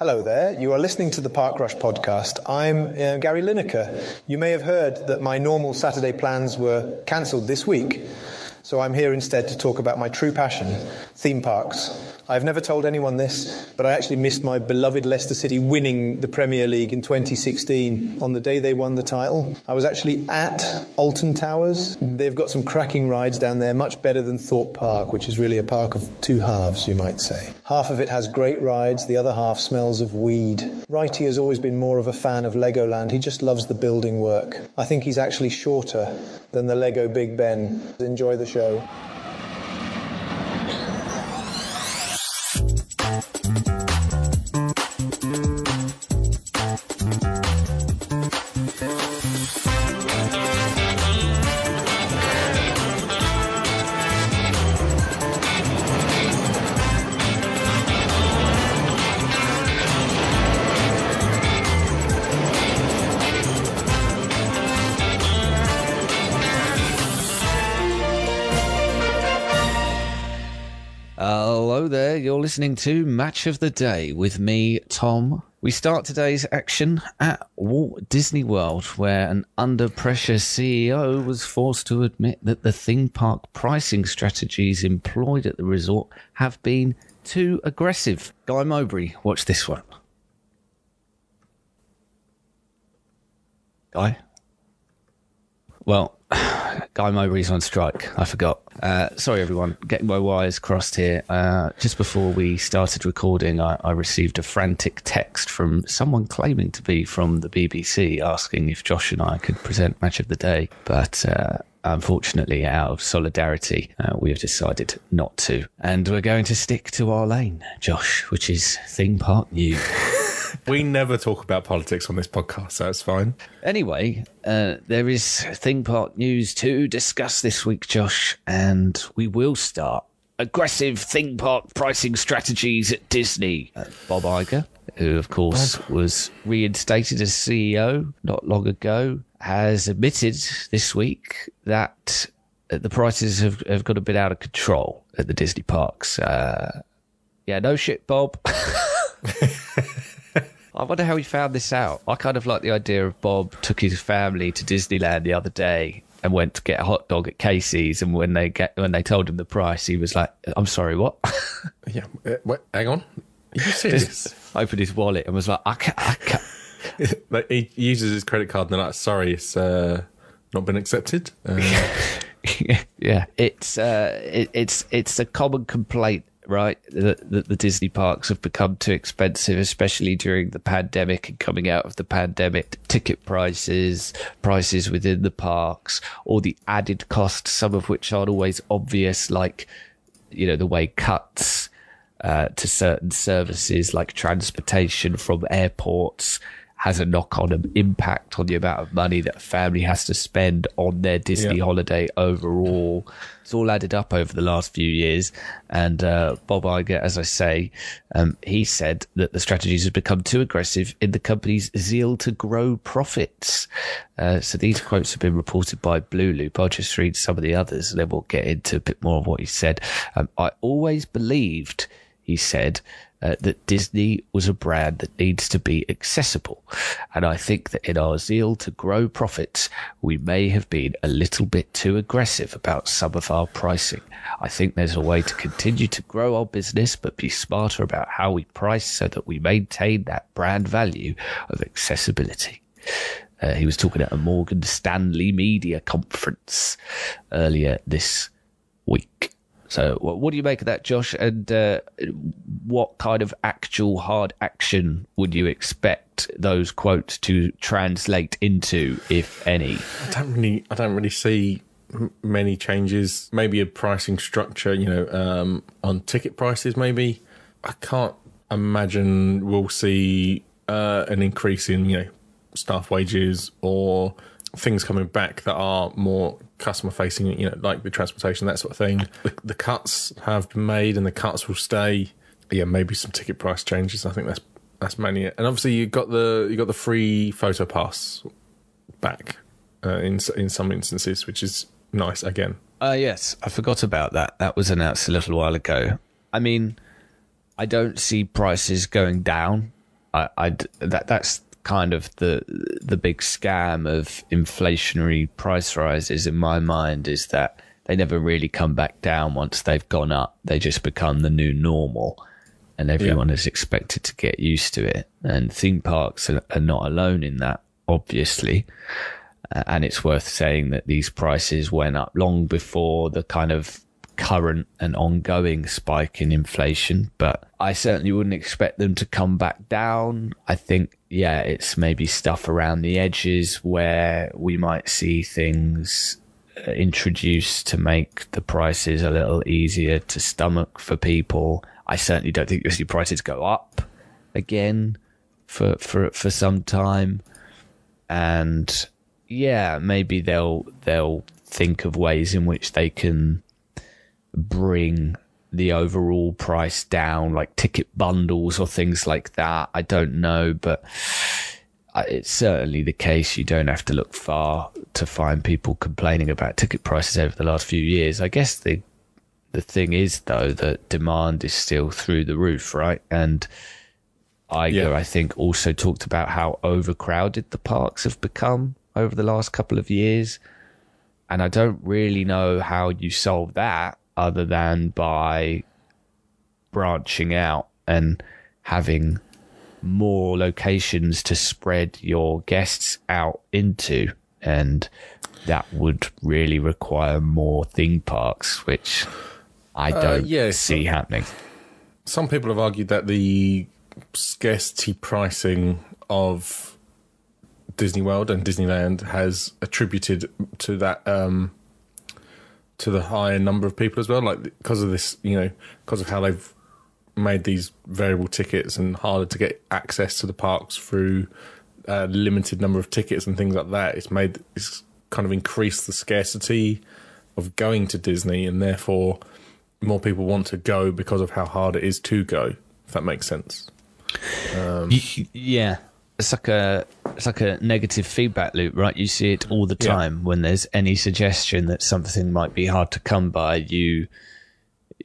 Hello there. You are listening to the Park Rush podcast. I'm uh, Gary Lineker. You may have heard that my normal Saturday plans were cancelled this week, so I'm here instead to talk about my true passion, theme parks. I've never told anyone this, but I actually missed my beloved Leicester City winning the Premier League in 2016 on the day they won the title. I was actually at Alton Towers. They've got some cracking rides down there, much better than Thorpe Park, which is really a park of two halves, you might say. Half of it has great rides, the other half smells of weed. Righty has always been more of a fan of Legoland. He just loves the building work. I think he's actually shorter than the Lego Big Ben. Enjoy the show. Hello there, you're listening to Match of the Day with me, Tom. We start today's action at Walt Disney World, where an under pressure CEO was forced to admit that the theme park pricing strategies employed at the resort have been too aggressive. Guy Mowbray, watch this one. Guy? Well, Guy Mowbray's on strike. I forgot. Uh, sorry, everyone. Getting my wires crossed here. Uh, just before we started recording, I, I, received a frantic text from someone claiming to be from the BBC asking if Josh and I could present Match of the Day. But uh, unfortunately, out of solidarity, uh, we have decided not to. And we're going to stick to our lane, Josh, which is theme park news. we never talk about politics on this podcast, so it's fine. Anyway, uh, there is theme park news to discuss this week, Josh, and we will start aggressive theme park pricing strategies at Disney. Uh, Bob Iger, who of course Bob. was reinstated as CEO not long ago, has admitted this week that the prices have, have got a bit out of control at the Disney parks. Uh, yeah, no shit, Bob. I wonder how he found this out. I kind of like the idea of Bob took his family to Disneyland the other day and went to get a hot dog at Casey's, and when they get when they told him the price, he was like, "I'm sorry, what?" yeah, uh, wait, hang on. You serious? opened his wallet and was like, "I can't." I can't. like he uses his credit card, and they're like, "Sorry, it's uh, not been accepted." Uh, yeah, it's uh, it, it's it's a common complaint right? That the, the, Disney parks have become too expensive, especially during the pandemic and coming out of the pandemic. Ticket prices, prices within the parks, all the added costs, some of which aren't always obvious, like, you know, the way cuts uh, to certain services like transportation from airports has a knock on impact on the amount of money that a family has to spend on their Disney yeah. holiday overall. It's all added up over the last few years. And uh, Bob Iger, as I say, um, he said that the strategies have become too aggressive in the company's zeal to grow profits. Uh, so these quotes have been reported by Blooloop. I'll just read some of the others and then we'll get into a bit more of what he said. Um, I always believed, he said, uh, that Disney was a brand that needs to be accessible. And I think that in our zeal to grow profits, we may have been a little bit too aggressive about some of our pricing. I think there's a way to continue to grow our business, but be smarter about how we price so that we maintain that brand value of accessibility. Uh, he was talking at a Morgan Stanley media conference earlier this week. So, what do you make of that, Josh? And uh, what kind of actual hard action would you expect those quotes to translate into, if any? I don't really, I don't really see many changes. Maybe a pricing structure, you know, um, on ticket prices. Maybe I can't imagine we'll see uh, an increase in you know staff wages or things coming back that are more customer facing, you know, like the transportation, that sort of thing. The, the, cuts have been made and the cuts will stay. Yeah, maybe some ticket price changes. I think that's that's mainly it. And obviously you got the you got the free photo pass back uh, in in some instances, which is nice again. Uh yes, I forgot about that. That was announced a little while ago. I mean, I don't see prices going down I, I that that's kind of the the big scam of inflationary price rises in my mind is that they never really come back down once they've gone up. They just become the new normal, and everyone yeah. is expected to get used to it. And theme parks are, are not alone in that, obviously. Uh, and it's worth saying that these prices went up long before the kind of current and ongoing spike in inflation, but I certainly wouldn't expect them to come back down. I think, yeah, it's maybe stuff around the edges where we might see things uh, introduced to make the prices a little easier to stomach for people. I certainly don't think you'll see prices go up again for for for some time, and yeah, maybe they'll they'll think of ways in which they can bring the overall price down, like ticket bundles or things like that. I don't know, but uh, it's certainly the case. You don't have to look far to find people complaining about ticket prices over the last few years. I guess the the thing is though that demand is still through the roof, right? And Iger, yeah. I think, also talked about how overcrowded the parks have become over the last couple of years. And I don't really know how you solve that other than by branching out and having more locations to spread your guests out into. And that would really require more theme parks, which I uh, don't uh, yeah, see happening. Some people have argued that the scarcity pricing of Disney World and Disneyland has attributed to that um, to the higher number of people as well. Like because of this, you know, because of how they've made these variable tickets and harder to get access to the parks through a limited number of tickets and things like that. It's made it's kind of increased the scarcity of going to Disney, and therefore more people want to go because of how hard it is to go. If that makes sense. Um, yeah, it's like a it's like a negative feedback loop, right? You see it all the time yeah. when there's any suggestion that something might be hard to come by. You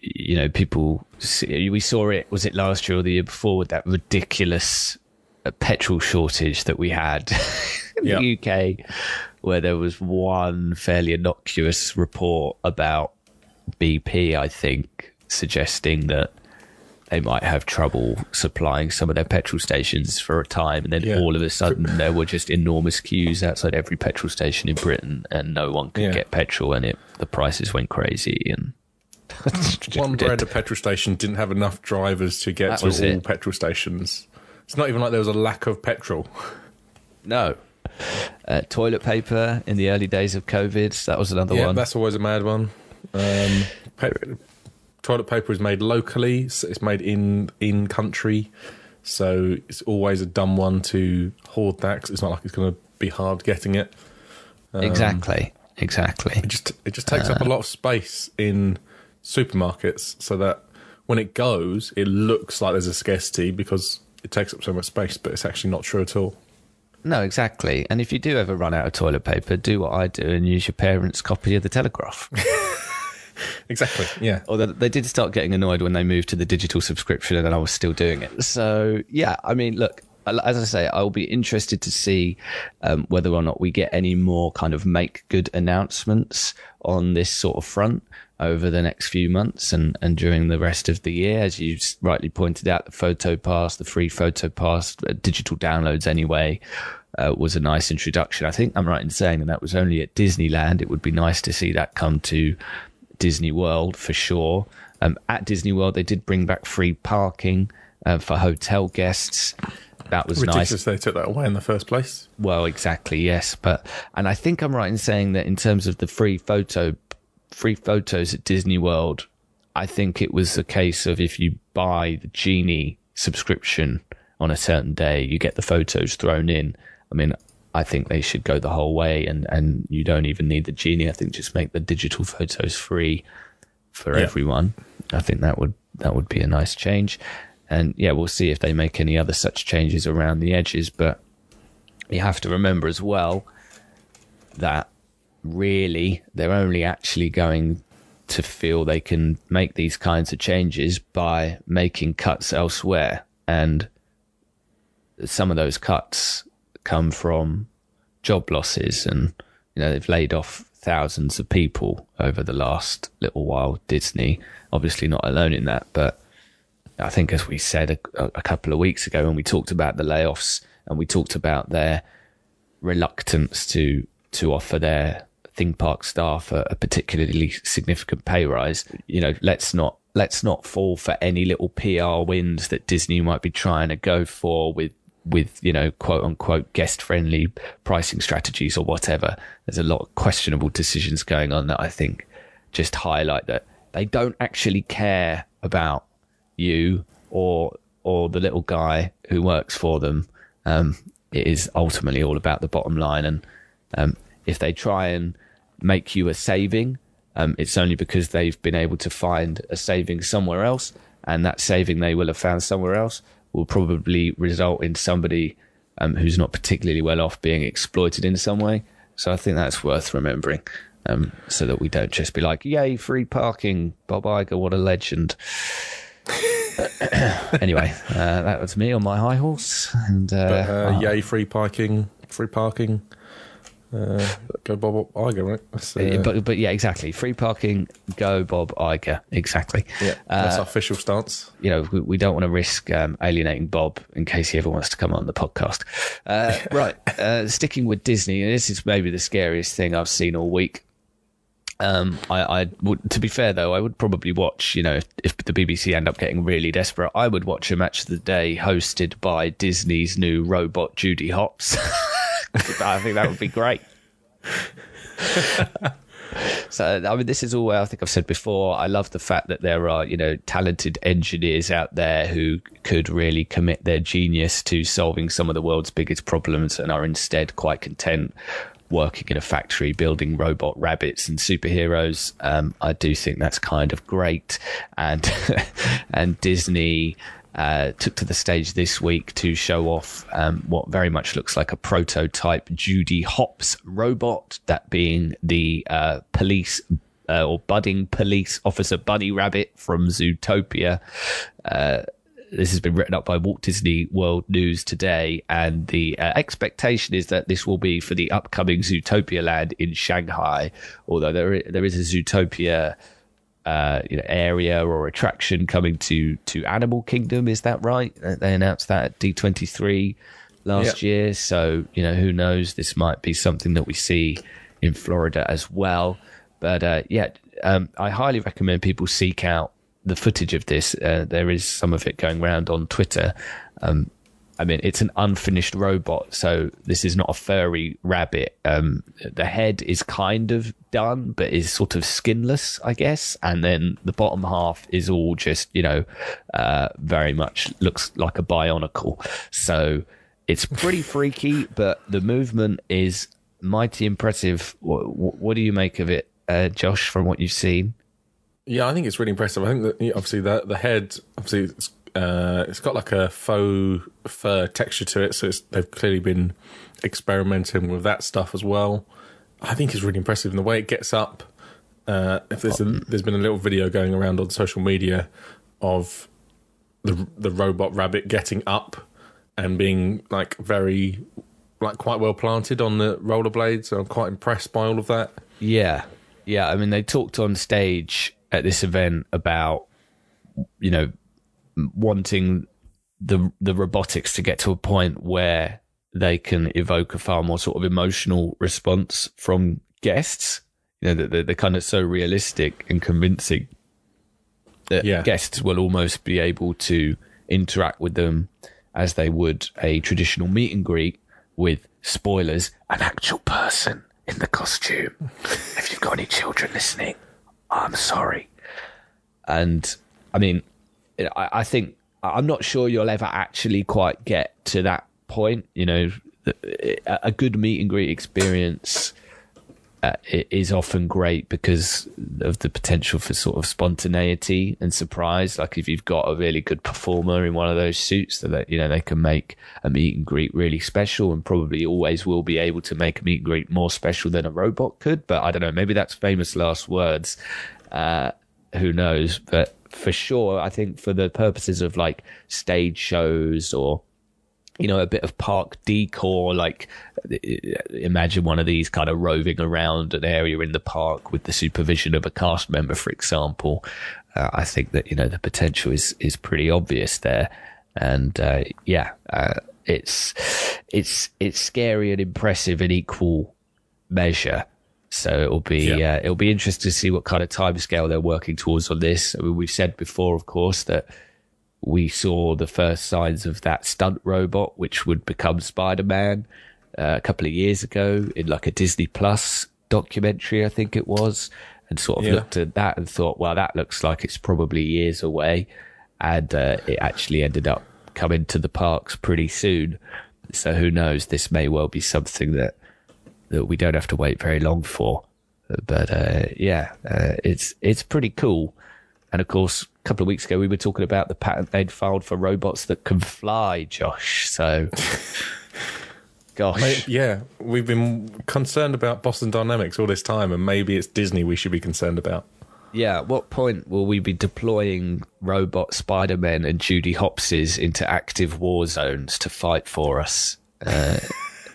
you know, people see, we saw it. Was it last year or the year before with that ridiculous uh, petrol shortage that we had in yep. the UK, where there was one fairly innocuous report about BP, I think, suggesting that they might have trouble supplying some of their petrol stations for a time, and then yeah. all of a sudden there were just enormous queues outside every petrol station in Britain, and no one could yeah. get petrol, and it the prices went crazy. And one brand of petrol station didn't have enough drivers to get that to all it. petrol stations. It's not even like there was a lack of petrol. No. Uh, toilet paper in the early days of COVID. That was another yeah, one. That's always a mad one. Um, toilet paper is made locally. So it's made in in country, so it's always a dumb one to hoard that because it's not like it's going to be hard getting it. Um, exactly, exactly. It just it just takes uh, up a uh, lot of space in supermarkets, so that when it goes, it looks like there's a scarcity because it takes up so much space, but it's actually not true at all. No, exactly. And if you do ever run out of toilet paper, do what I do and use your parents' copy of the Telegraph. exactly. Yeah. Although they did start getting annoyed when they moved to the digital subscription, and I was still doing it. So yeah, I mean, look, as I say, I'll be interested to see um, whether or not we get any more kind of make good announcements on this sort of front over the next few months and, and during the rest of the year. As you rightly pointed out, the photo pass, the free photo pass, uh, digital downloads anyway, uh, was a nice introduction. I think I'm right in saying that that was only at Disneyland. It would be nice to see that come to Disney World for sure. Um, at Disney World, they did bring back free parking uh, for hotel guests. That was Ridiculous nice. They took that away in the first place. Well, exactly, yes. But and I think I'm right in saying that in terms of the free photo, free photos at Disney World, I think it was a case of if you buy the Genie subscription on a certain day, you get the photos thrown in. I mean, I think they should go the whole way, and and you don't even need the genie. I think just make the digital photos free for yeah. everyone. I think that would that would be a nice change. And yeah, we'll see if they make any other such changes around the edges. But you have to remember as well that really they're only actually going to feel they can make these kinds of changes by making cuts elsewhere. And some of those cuts come from job losses, and you know they've laid off thousands of people over the last little while. Disney, obviously not alone in that, but I think as we said a, a couple of weeks ago when we talked about the layoffs and we talked about their reluctance to to offer their theme park staff a, a particularly significant pay rise. You know, let's not let's not fall for any little PR wins that Disney might be trying to go for with with you know quote unquote guest friendly pricing strategies or whatever. There's a lot of questionable decisions going on that I think just highlight that they don't actually care about you or or the little guy who works for them. Um, it is ultimately all about the bottom line, and um, if they try and make you a saving, um, it's only because they've been able to find a saving somewhere else, and that saving they will have found somewhere else will probably result in somebody um, who's not particularly well off being exploited in some way. So I think that's worth remembering, um, so that we don't just be like, "Yay, free parking, Bob Iger, what a legend." anyway, uh, that was me on my high horse, and uh, But, uh, yay, free parking, free parking. Uh, go Bob Iger, right? Uh, Uh, but but yeah, exactly. Free parking, go Bob Iger. Exactly. yeah, that's our official stance. You know, we, we don't want to risk um, alienating Bob in case he ever wants to come on the podcast. Uh, right. Uh, sticking with Disney, and this is maybe the scariest thing I've seen all week. Um, I, I would, to be fair though, I would probably watch, you know, if, if the BBC end up getting really desperate, I would watch a match of the day hosted by Disney's new robot Judy Hopps. I think that would be great. So I mean, this is all I think I've said before. I love the fact that there are you know talented engineers out there who could really commit their genius to solving some of the world's biggest problems and are instead quite content working in a factory building robot rabbits and superheroes. Um, I do think that's kind of great, and and Disney uh, took to the stage this week to show off um, what very much looks like a prototype Judy Hopps robot, that being the uh, police uh, or budding police officer Bunny Rabbit from Zootopia. Uh, this has been written up by Walt Disney World News today, and the uh, expectation is that this will be for the upcoming Zootopia Land in Shanghai. Although there there is a Zootopia uh, you know, area or attraction coming to to Animal Kingdom. Is that right? Uh, They announced that at D23 last Yeah. year. So you know, who knows? This might be something that we see in Florida as well. But uh, yeah, um, I highly recommend people seek out the footage of this. Uh, there is some of it going around on Twitter. Um, I mean, it's an unfinished robot, so this is not a furry rabbit. Um, the head is kind of done, but is sort of skinless, I guess. And then the bottom half is all just, you know, uh, very much looks like a bionicle. So it's pretty freaky, but the movement is mighty impressive. What, what do you make of it, uh, Josh, from what you've seen? Yeah, I think it's really impressive. I think that obviously the the head, obviously it's, uh, it's got like a faux fur texture to it, so they've clearly been experimenting with that stuff as well. I think it's really impressive, and the way it gets up. Uh, if there's a, there's been a little video going around on social media of the the robot rabbit getting up and being like very like quite well planted on the rollerblades. So I'm quite impressed by all of that. Yeah. Yeah. I mean, they talked on stage at this event about, you know, wanting the the robotics to get to a point where they can evoke a far more sort of emotional response from guests. You know, that they're, they're kind of so realistic and convincing that Yeah. guests will almost be able to interact with them as they would a traditional meet and greet with spoilers, an actual person in the costume. if you've got any children listening, I'm sorry. And I mean, I, I think I'm not sure you'll ever actually quite get to that point. You know, a good meet and greet experience uh, is often great because of the potential for sort of spontaneity and surprise. Like if you've got a really good performer in one of those suits, that you know they can make a meet and greet really special, and probably always will be able to make a meet and greet more special than a robot could. But I don't know. Maybe that's famous last words. Uh, who knows? But for sure, I think for the purposes of like stage shows or you know, a bit of park decor, like imagine one of these kind of roving around an area in the park with the supervision of a cast member, for example. Uh, I think that, you know, the potential is, is pretty obvious there. And, uh, yeah, uh, it's, it's, it's scary and impressive in equal measure. So it'll be, yeah. Uh, it'll be interesting to see what kind of timescale they're working towards on this. I mean, we've said before, of course, that, we saw the first signs of that stunt robot, which would become Spider Man uh, a couple of years ago in like a Disney Plus documentary, I think it was, and sort of yeah. looked at that and thought, well, that looks like it's probably years away. And uh, it actually ended up coming to the parks pretty soon. So who knows? This may well be something that that we don't have to wait very long for. But uh, yeah, uh, it's it's pretty cool. And of course, a couple of weeks ago, we were talking about the patent they'd filed for robots that can fly, Josh. So, gosh. Mate, yeah, we've been concerned about Boston Dynamics all this time, and maybe it's Disney we should be concerned about. Yeah, at what point will we be deploying robot Spider Men and Judy Hopses into active war zones to fight for us? Uh,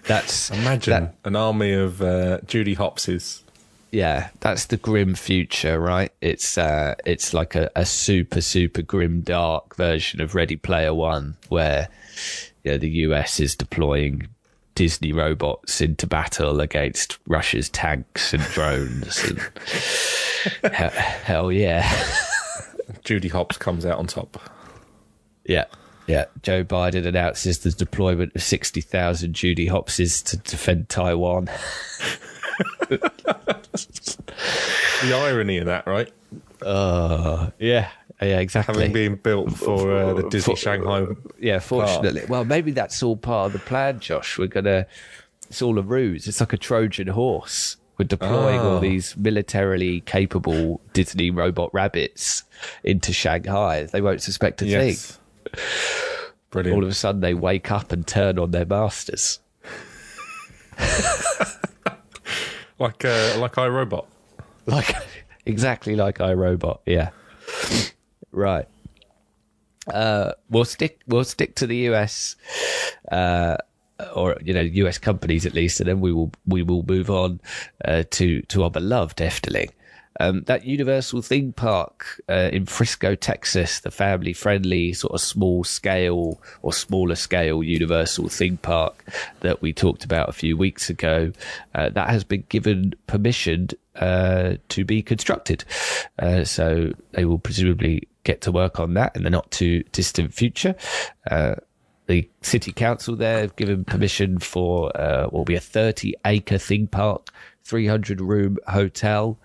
that's imagine that, an army of uh, Judy Hopses yeah, that's the grim future, right? It's uh, it's like a, a super super grim dark version of Ready Player One, where you know, the US is deploying Disney robots into battle against Russia's tanks and drones. and hell, hell yeah, Judy Hopps comes out on top. Yeah. Yeah, Joe Biden announces the deployment of 60,000 Judy Hoppses to defend Taiwan. the irony of that, right? Uh, yeah, yeah, exactly. Having been built for uh, the Disney for, Shanghai. Yeah, fortunately. Park. Well, maybe that's all part of the plan, Josh. We're gonna. It's all a ruse. It's like a Trojan horse. We're deploying oh. all ah. these militarily capable Disney robot rabbits into Shanghai. They won't suspect a yes. thing. Brilliant. All of a sudden, they wake up and turn on their masters. like uh, like iRobot. Like exactly like iRobot. Yeah. right. Uh, we'll stick we'll stick to the US, uh, or you know US companies at least, and then we will we will move on uh, to to our beloved Efteling. Um, that Universal theme park uh, in Frisco, Texas, the family friendly sort of small scale or smaller scale Universal theme park that we talked about a few weeks ago, uh, that has been given permission uh, to be constructed. Uh, so they will presumably get to work on that in the not too distant future uh, the city council there have given permission for uh, what will be a 30 acre theme park 300 room hotel.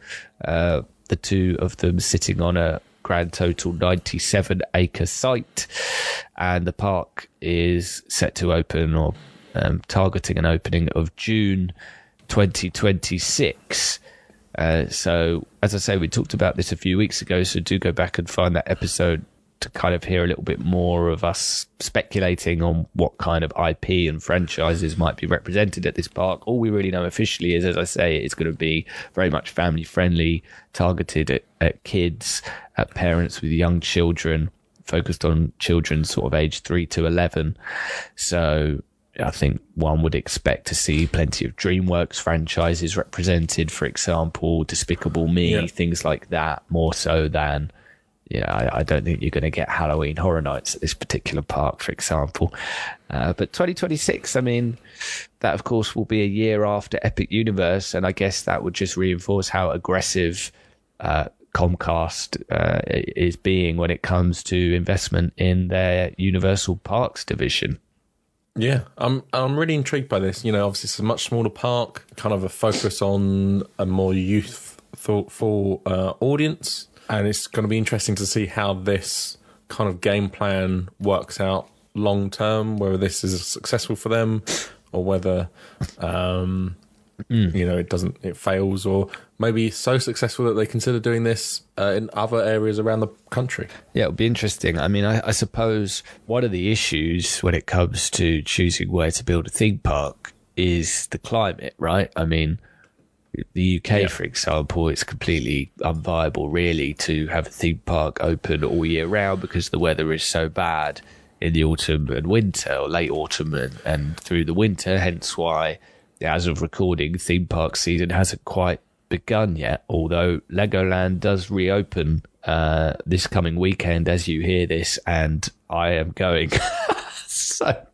Uh, the two of them sitting on a grand total 97 acre site. And the park is set to open or um, targeting an opening of June 2026. Uh, so, as I say, we talked about this a few weeks ago. So, do go back and find that episode to kind of hear a little bit more of us speculating on what kind of IP and franchises might be represented at this park. All we really know officially is, as I say, it's going to be very much family friendly, targeted at, at kids, at parents with young children, focused on children sort of age three to 11. So I think one would expect to see plenty of DreamWorks franchises represented, for example, Despicable Me, yeah. things like that, more so than yeah, I, I, don't think you're going to get Halloween Horror Nights at this particular park, for example. Uh, but 2026, I mean, that of course will be a year after Epic Universe, and I guess that would just reinforce how aggressive uh, Comcast uh, is being when it comes to investment in their Universal Parks division. Yeah, I'm I'm really intrigued by this. You know, obviously it's a much smaller park, kind of a focus on a more youthful uh, audience and it's going to be interesting to see how this kind of game plan works out long term. Whether this is successful for them, or whether um, mm. you know it doesn't, it fails, or maybe so successful that they consider doing this uh, in other areas around the country. Yeah, it'll be interesting. I mean, I, I suppose one of the issues when it comes to choosing where to build a theme park is the climate, right? I mean the UK, yeah. for example, it's completely unviable, really, to have a theme park open all year round because the weather is so bad in the autumn and winter, or late autumn and, and through the winter. Hence why, as of recording, theme park season hasn't quite begun yet. Although Legoland does reopen uh, this coming weekend, as you hear this, and I am going. so,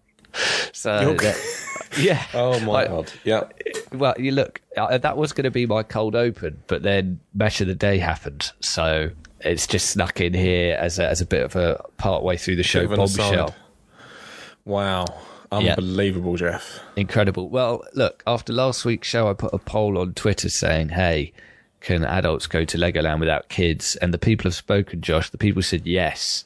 so yeah. Oh my god! Yeah, well, you look, uh, that was going to be my cold open, but then Match of the Day happened. So it's just snuck in here as a, as a bit of a part way through the show Bit of an aside. bombshell. wow, Yeah. unbelievable, Jeff. Incredible. Well, look, after last week's show, I put a poll on Twitter saying, hey, can adults go to Legoland without kids? And the people have spoken, Josh. The people said yes.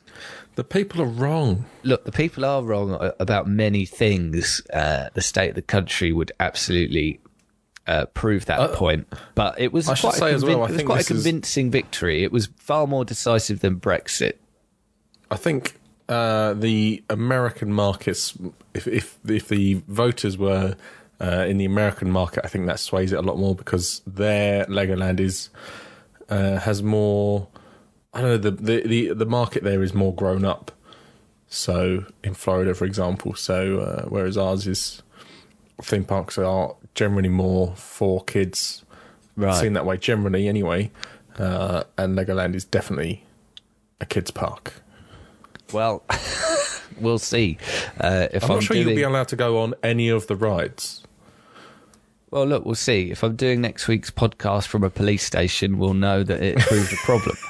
The people are wrong. look, the people are wrong about many things. Uh, the state of the country would absolutely uh, prove that point. But it was I quite, a, say as well, it was quite a this is- convincing victory. It was far more decisive than Brexit. I think uh, the American markets, if if if the voters were uh, in the American market, I think that sways it a lot more because their Legoland is uh, has more. I don't know the, the the the market there is more grown up. So in Florida, for example, so uh, whereas ours is theme parks are generally more for kids, Right. seen that way generally anyway, uh, and Legoland is definitely a kids park. Well, we'll see. Uh, if I'm I'm, not sure doing, you'll be allowed to go on any of the rides. well, look, we'll see. If I'm doing next week's podcast from a police station, we'll know that it proved a problem.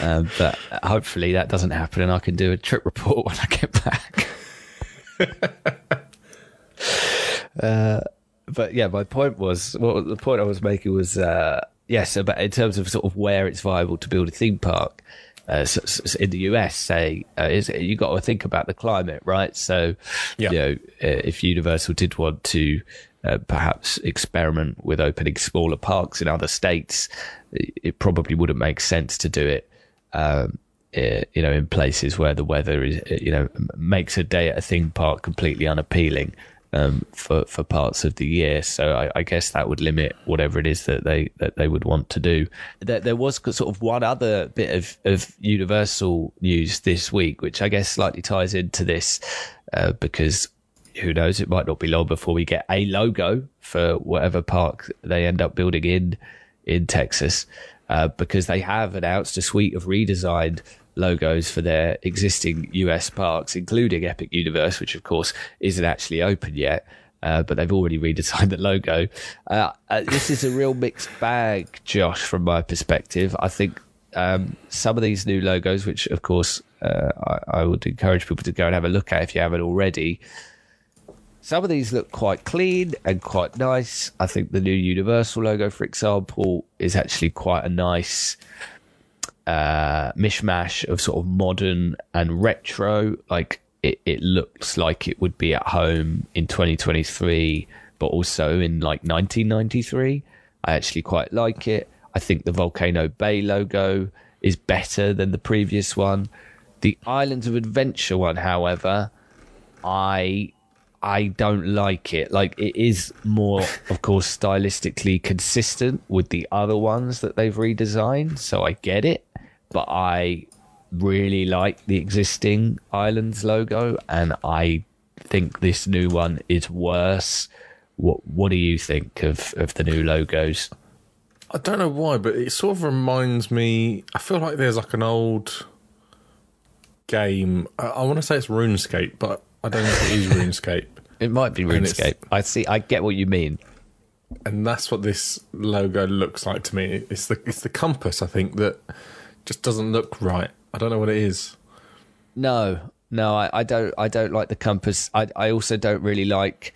Uh, but hopefully that doesn't happen, and I can do a trip report when I get back. uh, but yeah, my point was, well, the point I was making was, uh, yes, about in terms of sort of where it's viable to build a theme park. Uh, so, so in the US, say, uh, is you got to think about the climate, right? So, Yeah. you know, uh, if Universal did want to uh, perhaps experiment with opening smaller parks in other states, it, it probably wouldn't make sense to do it. Um, you know, in places where the weather is, you know, makes a day at a theme park completely unappealing um, for for parts of the year. So I, I guess that would limit whatever it is that they that they would want to do. There, there was sort of one other bit of of Universal news this week, which I guess slightly ties into this uh, because who knows, it might not be long before we get a logo for whatever park they end up building in in Texas, uh, because they have announced a suite of redesigned logos for their existing US parks, including Epic Universe, which of course isn't actually open yet. Uh, but they've already redesigned the logo. Uh, uh, this is a real mixed bag, Josh, from my perspective. I think um, some of these new logos, which of course uh, I, I would encourage people to go and have a look at if you haven't already, some of these look quite clean and quite nice. I think the new Universal logo, for example, is actually quite a nice uh, mishmash of sort of modern and retro. Like it, it looks like it would be at home in 2023, but also in like 1993. I actually quite like it. I think the Volcano Bay logo is better than the previous one. The Islands of Adventure one, however, I I don't like it. Like it is more, of course, stylistically consistent with the other ones that they've redesigned. So I get it, but I really like the existing Islands logo, and I think this new one is worse. What What do you think of of the new logos? I don't know why, but it sort of reminds me. I feel like there's like an old game. I, I want to say it's RuneScape, but I don't know if it is RuneScape. It might be RuneScape. I see. I get what you mean. And that's what this logo looks like to me. It's the it's the compass. I think that just doesn't look right. I don't know what it is. No, no, I, I don't. I don't like the compass. I, I also don't really like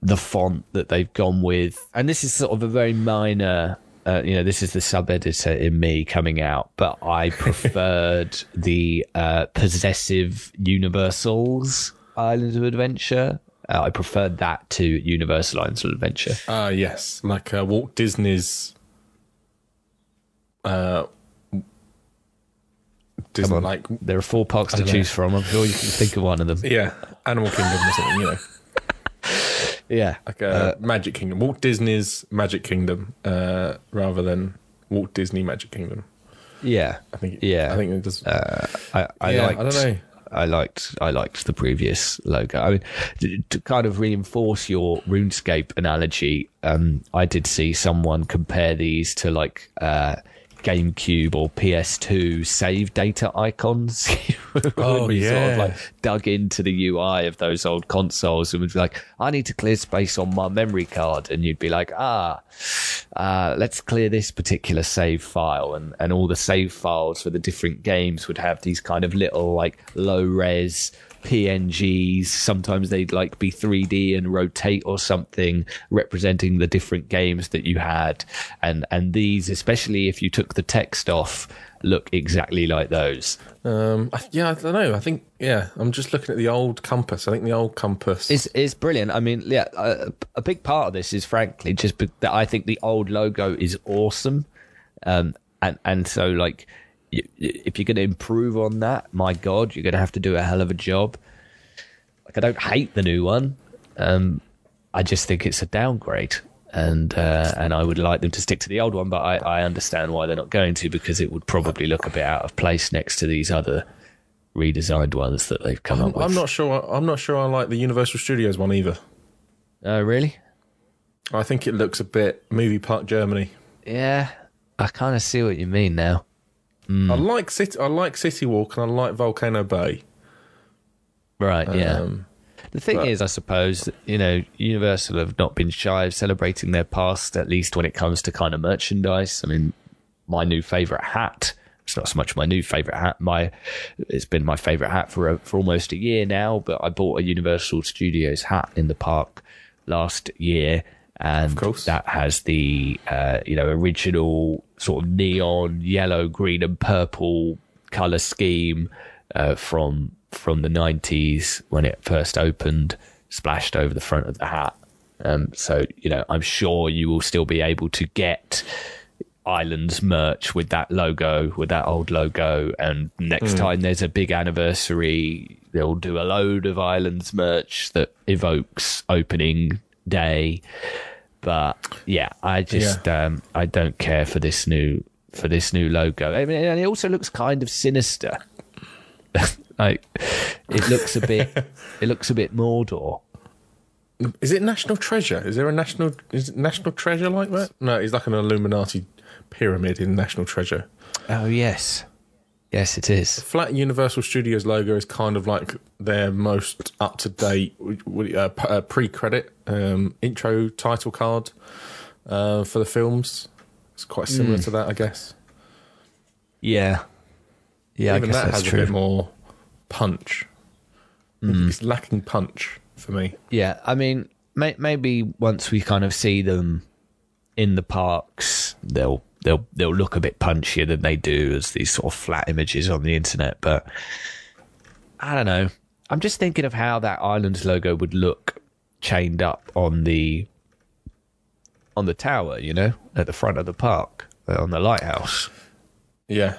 the font that they've gone with. And this is sort of a very minor. Uh, you know, this is the sub editor in me coming out, but I preferred the uh, possessive Universals Islands of Adventure. Uh, I preferred that to Universal Islands of Adventure. Ah, yes, like uh, Walt Disney's. Uh, Disney, like There are four parks to don't know. choose from. I'm sure you can think of one of them. yeah, Animal Kingdom or something, you know, Yeah, like uh, Magic Kingdom, Walt Disney's Magic Kingdom, uh, rather than Walt Disney Magic Kingdom. yeah, I think, Yeah. I think it does. I, I yeah, liked, I don't know. I liked I liked the previous logo. I mean, to, to kind of reinforce your RuneScape analogy, um, I did see someone compare these to like uh, GameCube or PS2 save data icons. Oh, we sort of yeah. like dug into the UI of those old consoles and would be like, I need to clear space on my memory card. And you'd be like, ah, uh, let's clear this particular save file. And, and all the save files for the different games would have these kind of little like low res PNGs. Sometimes they'd like be 3D and rotate or something representing the different games that you had. And, and these, especially if you took the text off, look exactly like those. Um, yeah, I don't know. I think yeah. I'm just looking at the old compass. I think the old compass. is it's brilliant. I mean, yeah, a, a big part of this is frankly just that I think the old logo is awesome, um, and and so like if you're going to improve on that, my God, you're going to have to do a hell of a job. Like I don't hate the new one, um, I just think it's a downgrade. And uh, and I would like them to stick to the old one, but I, I understand why they're not going to because it would probably look a bit out of place next to these other redesigned ones that they've come I'm, up with. I'm not sure. I'm not sure. I like the Universal Studios one either. Oh, really? I think it looks a bit movie park Germany. Yeah, I kind of see what you mean now. I like City. I like City Walk and I like Volcano Bay. Right, yeah. Um, the thing but- is, I suppose, you know, Universal have not been shy of celebrating their past, at least when it comes to kind of merchandise. I mean, my new favorite hat. It's not so much my new favorite hat. My it's been my favorite hat for a, for almost a year now. But I bought a Universal Studios hat in the park last year, and course. that has the uh, you know original sort of neon yellow, green, and purple color scheme uh, from from the nineties when it first opened, splashed over the front of the hat. Um, so you know, I'm sure you will still be able to get Islands merch with that logo, with that old logo. And next time there's a big anniversary, they'll do a load of Islands merch that evokes opening day. But yeah, I just um, I don't care for this new for this new logo. I mean, and it also looks kind of sinister. like it looks a bit it looks a bit Mordor. is it National Treasure? Is there a national? Is it National Treasure like that? No, it's like an Illuminati pyramid in National Treasure. Oh yes, yes it is. Flat Universal Studios logo is kind of like their most up to date uh, uh, pre credit um, intro title card uh, for the films. It's quite similar to that, I guess. Yeah, yeah. Even I guess that has true. a bit more punch. It's lacking punch for me. Yeah, I mean, may- maybe once we kind of see them in the parks, they'll they'll they'll look a bit punchier than they do as these sort of flat images on the internet. But I don't know. I'm just thinking of how that Islands logo would look chained up on the on the tower, you know, at the front of the park, uh, on the lighthouse. Yeah.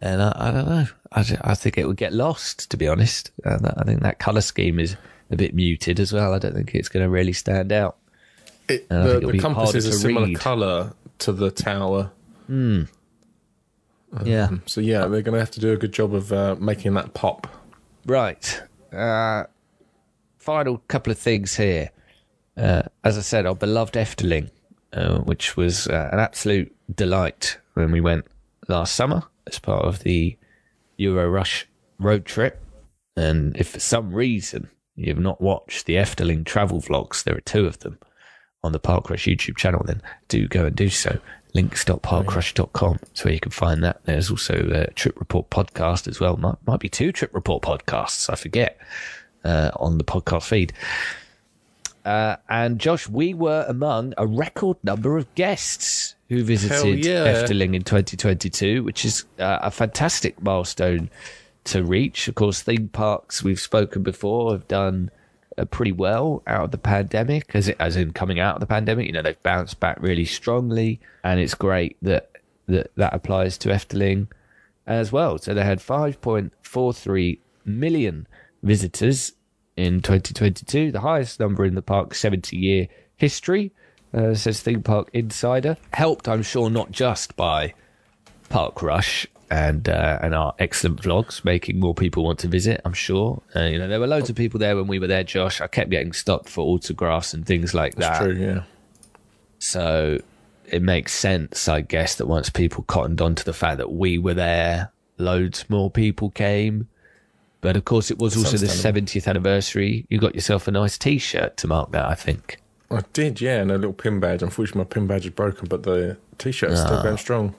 And I, I don't know. I, I think it would get lost, to be honest. Uh, that- I think that color scheme is a bit muted as well. I don't think it's going to really stand out. It, the the compass is a similar red. colour to the tower. yeah. So, yeah, they're going to have to do a good job of uh, making that pop. Right. Uh, final couple of things here. Uh, as I said, our beloved Efteling, uh, which was uh, an absolute delight when we went last summer as part of the Euro Rush road trip. And if for some reason you've not watched the Efteling travel vlogs, there are two of them on the Park Rush YouTube channel, then do go and do so. Links.parkrush.com. That's where you can find that. There's also a Trip Report podcast as well. Might, might be two Trip Report podcasts, I forget, uh, on the podcast feed. Uh, and Josh, we were among a record number of guests who visited yeah. Efteling in 2022, which is uh, a fantastic milestone to reach. Of course, theme parks we've spoken before have done pretty well out of the pandemic, as it, as in coming out of the pandemic. You know, they've bounced back really strongly, and it's great that that that applies to Efteling as well. So they had 5.43 million visitors in 2022, the highest number in the park's 70 year history, uh, says Theme Park Insider. Helped, I'm sure, not just by Park Rush, and uh, and our excellent vlogs, making more people want to visit. I'm sure. Uh, you know, there were loads of people there when we were there, Josh. I kept getting stopped for autographs and things like That's that. true. Yeah. So it makes sense, I guess, that once people cottoned on to the fact that we were there, loads more people came. But of course, it was also the 70th anniversary. You got yourself a nice T-shirt to mark that, I think. I did, yeah, and a little pin badge. Unfortunately, my pin badge is broken, but the t-shirt is Ah. still going strong.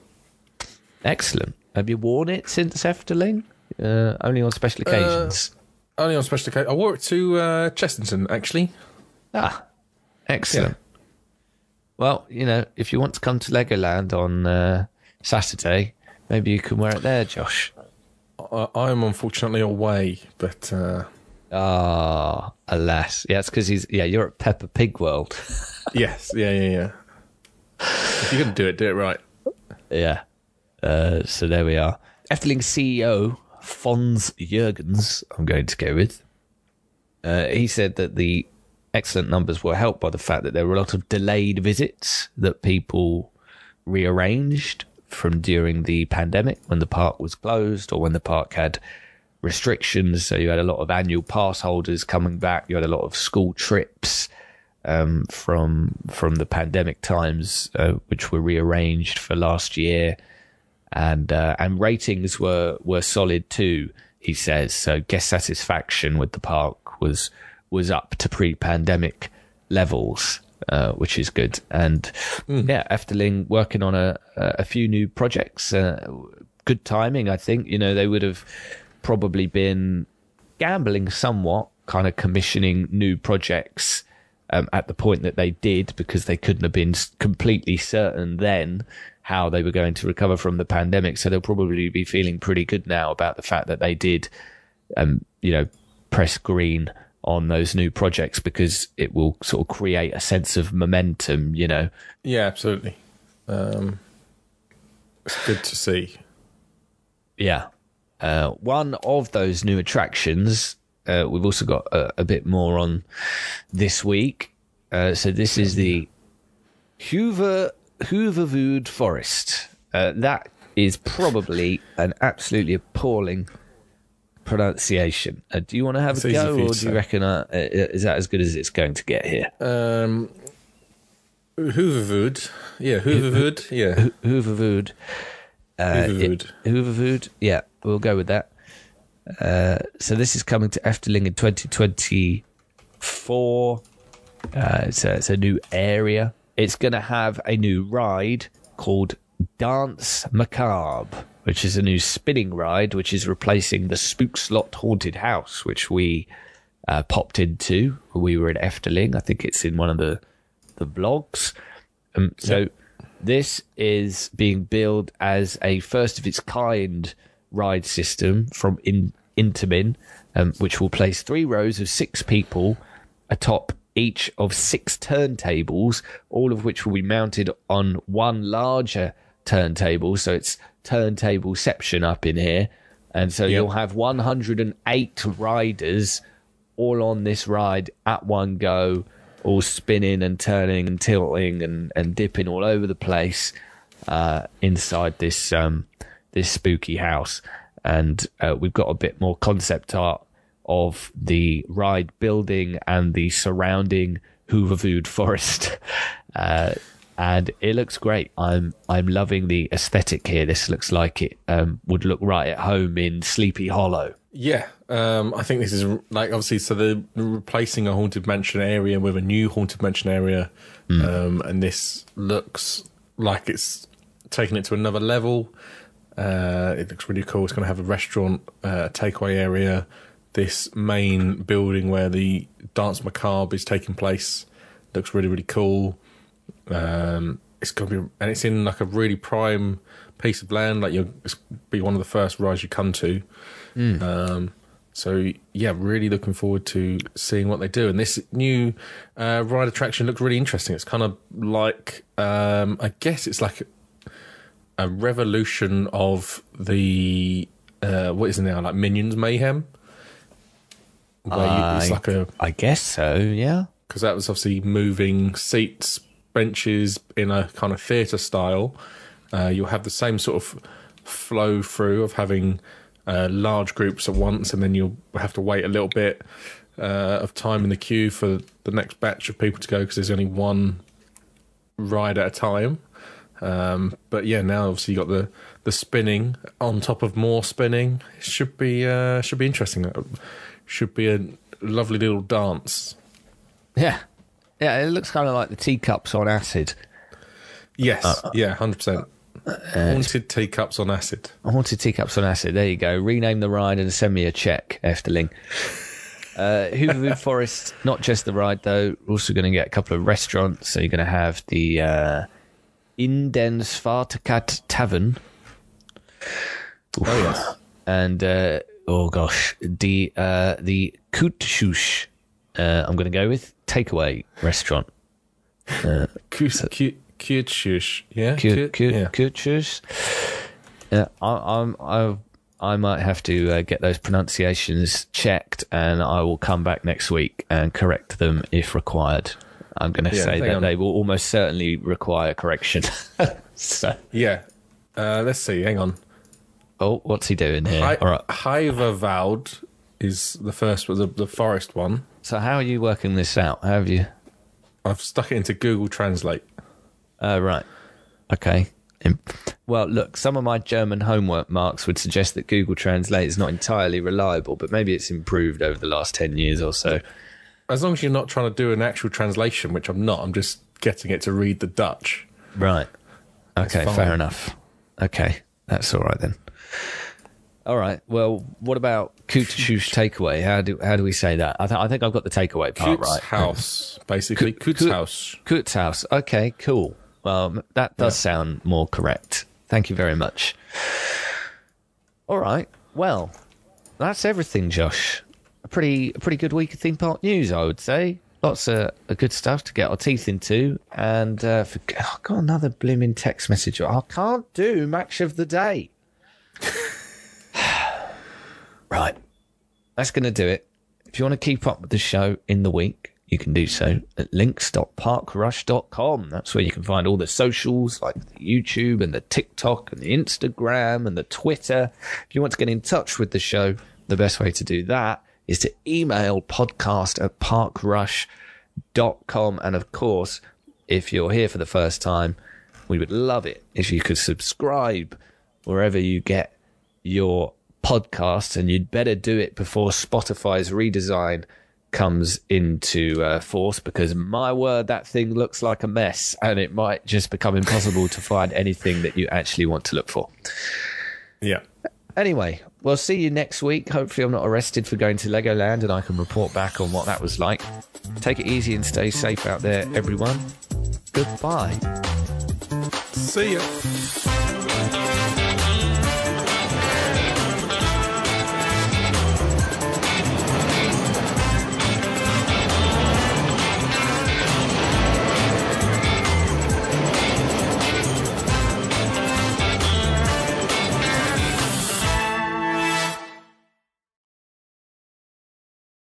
Excellent. Have you worn it since Efteling? Uh, only on special occasions. Only on special occasions. I wore it to uh, Chessington, actually. ah, excellent. Well, you know, if you want to come to Legoland on uh, Saturday, maybe you can wear it there, Josh. I, I am unfortunately away, but uh, Ah, alas. Yeah, it's because he's, yeah, you're at Peppa Pig World. yes, yeah, yeah, yeah. If you're going to do it, do it right. Yeah. Uh, so there we are. Efteling CEO Fons Jurgens, I'm going to go with. Uh, he said that the excellent numbers were helped by the fact that there were a lot of delayed visits that people rearranged from during the pandemic when the park was closed or when the park had restrictions. So you had a lot of annual pass holders coming back. You had a lot of school trips um, from from the pandemic times, uh, which were rearranged for last year, and uh, and ratings were were solid too. He says so. Guest satisfaction with the park was was up to pre-pandemic levels, uh, which is good. And yeah, Efteling working on a a few new projects. Uh, good timing, I think. You know, they would have probably been gambling somewhat, kind of commissioning new projects um, at the point that they did because they couldn't have been completely certain then how they were going to recover from the pandemic. So they'll probably be feeling pretty good now about the fact that they did, um, you know, press green on those new projects because it will sort of create a sense of momentum, you know. Yeah, absolutely. Um, it's good to see. Yeah. Uh, one of those new attractions, uh, we've also got a, a bit more on this week. Uh, so this is the Hoover Hooverwood Forest. Uh, that is probably an absolutely appalling pronunciation. Uh, do you want to have It's a go, or do you reckon uh, uh, is that as good as it's going to get here? Um, Hooverwood. Yeah, Hooverwood. Yeah, Hooverwood. Hooverwood. Hooverwood. Yeah, we'll go with that. Uh, so this is coming to Efteling in 2024. Uh, it's, a, it's a new area. It's going to have a new ride called Danse Macabre, which is a new spinning ride, which is replacing the Spookslot Haunted House, which we uh, popped into. We were in Efteling. I think it's in one of the the vlogs. Um, so this is being billed as a first of its kind ride system from in, Intamin, um, which will place three rows of six people atop each of six turntables, all of which will be mounted on one larger turntable. So it's turntableception up in here. And so you'll have 108 riders all on this ride at one go, all spinning and turning and tilting and, and dipping all over the place uh, inside this um, this spooky house. And uh, we've got a bit more concept art of the ride building and the surrounding Hooverwood forest. Uh, and it looks great. I'm I'm loving the aesthetic here. This looks like it um, would look right at home in Sleepy Hollow. Yeah, um, I think this is like obviously so they're replacing a haunted mansion area with a new haunted mansion area, um, and this looks like it's taking it to another level. Uh, it looks really cool. It's going to have a restaurant, uh, takeaway area. This main building where the danse macabre is taking place looks really really cool. Um, it's going to be and it's in like a really prime piece of land. Like you'll be one of the first rides you come to. Um, so yeah, really looking forward to seeing what they do. And this new uh, ride attraction looks really interesting. It's kind of like um, I guess it's like a, a revolution of the uh, what is it now like Minions Mayhem. Where it's I- like a I guess so. Yeah. because that was obviously moving seats, benches in a kind of theatre style. Uh, you'll have the same sort of flow through of having uh, large groups at once, and then you'll have to wait a little bit uh, of time in the queue for the next batch of people to go because there's only one ride at a time. Um, but yeah, now obviously you got the the spinning on top of more spinning. It should be uh, should be interesting. Should be a lovely little dance. Yeah. Yeah, it looks kind of like the teacups on acid. Yes, yeah, hundred percent. Haunted teacups on acid. Haunted teacups on acid. There you go. Rename the ride and send me a check, Efteling. Uh, Hooverville Forest, not just the ride though. We're also going to get a couple of restaurants. So you're going to have the uh, In den Swarte Kat Tavern. Oh yes. and uh, oh gosh, the uh, the Kutshush. Uh, I'm going to go with takeaway restaurant. Cute, cute, cute. Yeah, Kut- Cute- Kut- yeah. Kutshush. Yeah, I, I'm I I might have to uh, get those pronunciations checked, and I will come back next week and correct them if required. I'm going to Yeah, say that on. they will almost certainly require correction. so, Yeah. Uh, let's see. Hang on. Oh, what's he doing here? Hi- All right. Hivervald is the first, the the forest one. So, how are you working this out? How have you? I've stuck it into Google Translate. Uh, right. Okay. Well, look, some of my German homework marks would suggest that Google Translate is not entirely reliable, but maybe it's improved over the last 10 years or so. As long as you're not trying to do an actual translation, which I'm not, I'm just getting it to read the Dutch. Right. Okay, fine. fair enough. Okay, that's all right then. All right. Well, what about Kutshush takeaway? How do how do we say that? I, th- I think I've got the takeaway part Coots right. house, basically. Coots Coot- house. Kuts house. Okay, cool. Well, that does sound more correct. Thank you very much. All right. Well, that's everything, Josh. A pretty, a pretty good week of theme park news, I would say. Lots of, of good stuff to get our teeth into. And uh, for, oh, I got another blooming text message. I can't do match of the day. right. That's going to do it. If you want to keep up with the show in the week, you can do so at links.parkrush.com. That's where you can find all the socials like the YouTube and the TikTok and the Instagram and the Twitter. If you want to get in touch with the show, the best way to do that is to email podcast at parkrush.com. And of course, if you're here for the first time, we would love it if you could subscribe wherever you get your podcasts, and you'd better do it before Spotify's redesign comes into uh, force because my word, that thing looks like a mess and it might just become impossible to find anything that you actually want to look for. Yeah. Anyway, we'll see you next week. Hopefully, I'm not arrested for going to Legoland and I can report back on what that was like. Take it easy and stay safe out there, everyone. Goodbye. See ya.